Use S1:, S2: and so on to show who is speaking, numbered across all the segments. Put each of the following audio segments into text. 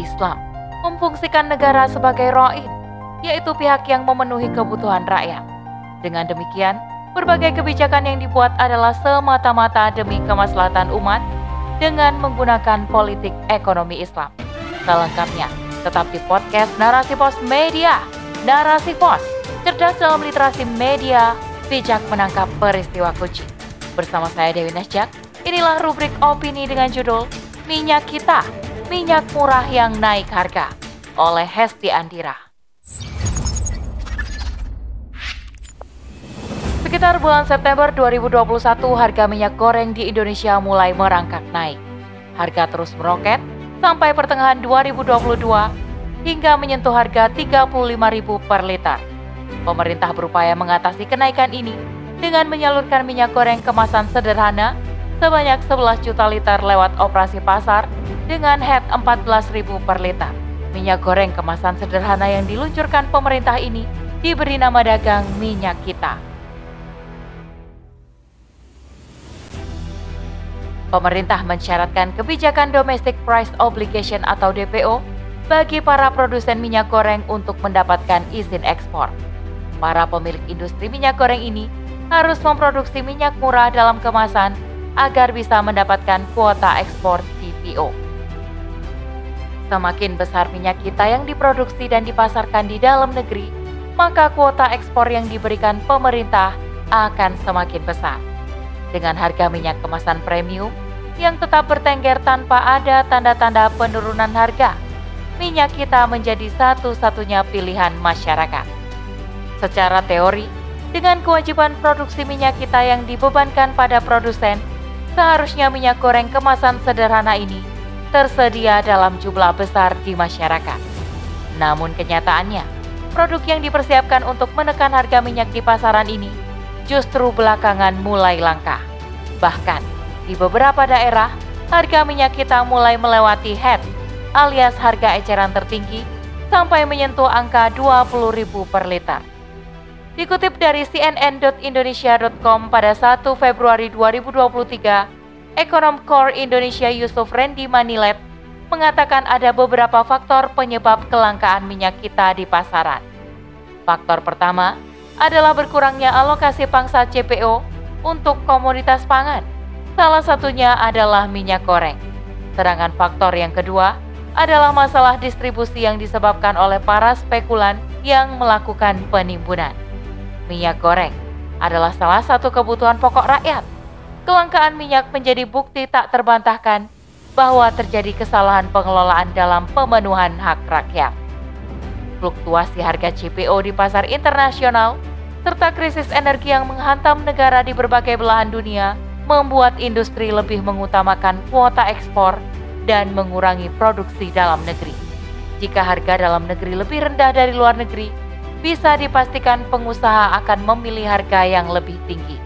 S1: Islam memfungsikan negara sebagai roin, yaitu pihak yang memenuhi kebutuhan rakyat. Dengan demikian, berbagai kebijakan yang dibuat adalah semata-mata demi kemaslahatan umat dengan menggunakan politik ekonomi Islam. Selengkapnya, tetap di podcast Narasi Pos Media. Narasi Pos, cerdas dalam literasi media, bijak menangkap peristiwa kunci. Bersama saya Dewi Nasjak, inilah rubrik opini dengan judul Minyak Kita, Minyak Murah yang Naik Harga oleh Hesti Andira. Sekitar bulan September 2021, harga minyak goreng di Indonesia mulai merangkak naik. Harga terus meroket sampai pertengahan 2022 hingga menyentuh harga 35.000 per liter. Pemerintah berupaya mengatasi kenaikan ini dengan menyalurkan minyak goreng kemasan sederhana sebanyak 11 juta liter lewat operasi pasar dengan head 14.000 per liter. Minyak goreng kemasan sederhana yang diluncurkan pemerintah ini diberi nama dagang minyak kita. Pemerintah mensyaratkan kebijakan Domestic Price Obligation atau DPO bagi para produsen minyak goreng untuk mendapatkan izin ekspor. Para pemilik industri minyak goreng ini harus memproduksi minyak murah dalam kemasan agar bisa mendapatkan kuota ekspor DPO. Semakin besar minyak kita yang diproduksi dan dipasarkan di dalam negeri, maka kuota ekspor yang diberikan pemerintah akan semakin besar dengan harga minyak kemasan premium yang tetap bertengger tanpa ada tanda-tanda penurunan harga. Minyak kita menjadi satu-satunya pilihan masyarakat. Secara teori, dengan kewajiban produksi minyak kita yang dibebankan pada produsen, seharusnya minyak goreng kemasan sederhana ini tersedia dalam jumlah besar di masyarakat. Namun kenyataannya, produk yang dipersiapkan untuk menekan harga minyak di pasaran ini justru belakangan mulai langka. Bahkan, di beberapa daerah, harga minyak kita mulai melewati head alias harga eceran tertinggi sampai menyentuh angka 20.000 per liter. Dikutip dari cnn.indonesia.com pada 1 Februari 2023, Ekonom Core Indonesia Yusuf Randy Manilet mengatakan ada beberapa faktor penyebab kelangkaan minyak kita di pasaran. Faktor pertama adalah berkurangnya alokasi pangsa CPO untuk komoditas pangan. Salah satunya adalah minyak goreng. Sedangkan faktor yang kedua adalah masalah distribusi yang disebabkan oleh para spekulan yang melakukan penimbunan. Minyak goreng adalah salah satu kebutuhan pokok rakyat. Kelangkaan minyak menjadi bukti tak terbantahkan bahwa terjadi kesalahan pengelolaan dalam pemenuhan hak rakyat. Fluktuasi harga CPO di pasar internasional serta krisis energi yang menghantam negara di berbagai belahan dunia membuat industri lebih mengutamakan kuota ekspor dan mengurangi produksi dalam negeri. Jika harga dalam negeri lebih rendah dari luar negeri, bisa dipastikan pengusaha akan memilih harga yang lebih tinggi.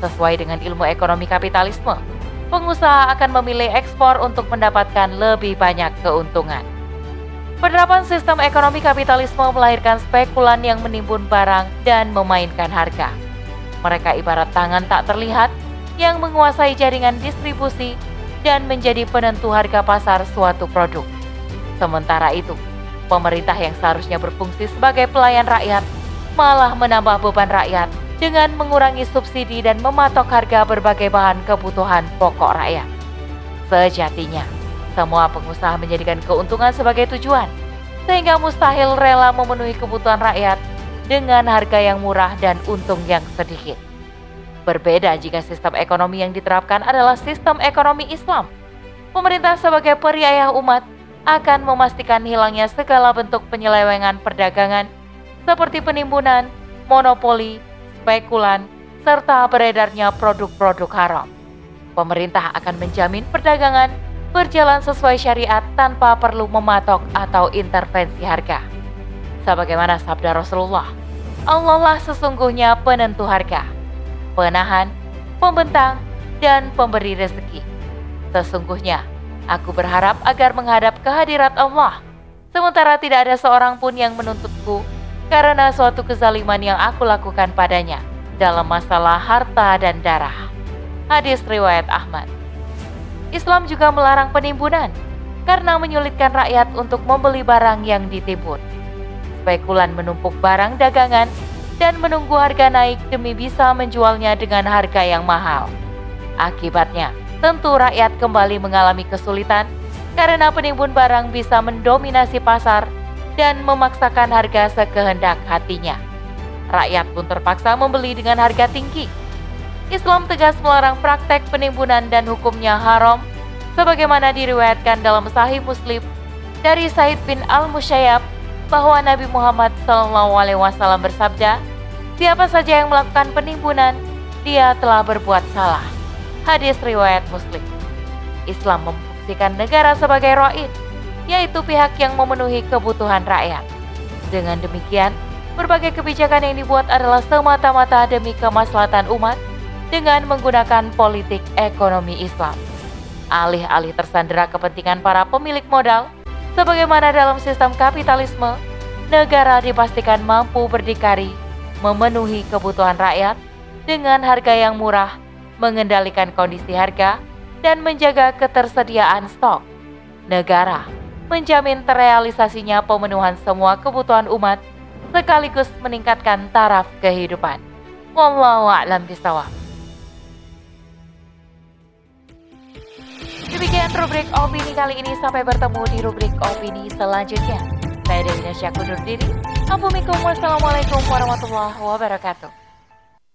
S1: Sesuai dengan ilmu ekonomi kapitalisme, pengusaha akan memilih ekspor untuk mendapatkan lebih banyak keuntungan. Penerapan sistem ekonomi kapitalisme melahirkan spekulan yang menimbun barang dan memainkan harga. Mereka ibarat tangan tak terlihat yang menguasai jaringan distribusi dan menjadi penentu harga pasar suatu produk. Sementara itu, pemerintah yang seharusnya berfungsi sebagai pelayan rakyat malah menambah beban rakyat dengan mengurangi subsidi dan mematok harga berbagai bahan kebutuhan pokok rakyat. Sejatinya, semua pengusaha menjadikan keuntungan sebagai tujuan, sehingga mustahil rela memenuhi kebutuhan rakyat dengan harga yang murah dan untung yang sedikit. Berbeda jika sistem ekonomi yang diterapkan adalah sistem ekonomi Islam. Pemerintah sebagai periayah umat akan memastikan hilangnya segala bentuk penyelewengan perdagangan seperti penimbunan, monopoli, spekulan, serta beredarnya produk-produk haram. Pemerintah akan menjamin perdagangan berjalan sesuai syariat tanpa perlu mematok atau intervensi harga. Sebagaimana sabda Rasulullah, Allah lah sesungguhnya penentu harga penahan, pembentang, dan pemberi rezeki. Sesungguhnya, aku berharap agar menghadap kehadirat Allah, sementara tidak ada seorang pun yang menuntutku karena suatu kezaliman yang aku lakukan padanya dalam masalah harta dan darah. Hadis riwayat Ahmad. Islam juga melarang penimbunan. karena menyulitkan rakyat untuk membeli barang yang ditimbun. Spekulan menumpuk barang dagangan dan menunggu harga naik demi bisa menjualnya dengan harga yang mahal. Akibatnya, tentu rakyat kembali mengalami kesulitan karena penimbun barang bisa mendominasi pasar dan memaksakan harga sekehendak hatinya. Rakyat pun terpaksa membeli dengan harga tinggi. Islam tegas melarang praktek penimbunan dan hukumnya haram sebagaimana diriwayatkan dalam Sahih Muslim dari Said bin Al-Musayyab bahwa Nabi Muhammad SAW bersabda, "Siapa saja yang melakukan penimbunan, dia telah berbuat salah." Hadis riwayat Muslim. Islam memfungsikan negara sebagai roid, yaitu pihak yang memenuhi kebutuhan rakyat. Dengan demikian, berbagai kebijakan yang dibuat adalah semata-mata demi kemaslahatan umat dengan menggunakan politik ekonomi Islam. Alih-alih tersandera kepentingan para pemilik modal, sebagaimana dalam sistem kapitalisme, negara dipastikan mampu berdikari memenuhi kebutuhan rakyat dengan harga yang murah, mengendalikan kondisi harga, dan menjaga ketersediaan stok. Negara menjamin terrealisasinya pemenuhan semua kebutuhan umat sekaligus meningkatkan taraf kehidupan. Wallahu a'lam bishawab. Demikian rubrik opini kali ini sampai bertemu di rubrik opini selanjutnya. Saya Dewi Nasya diri. Assalamualaikum warahmatullahi wabarakatuh.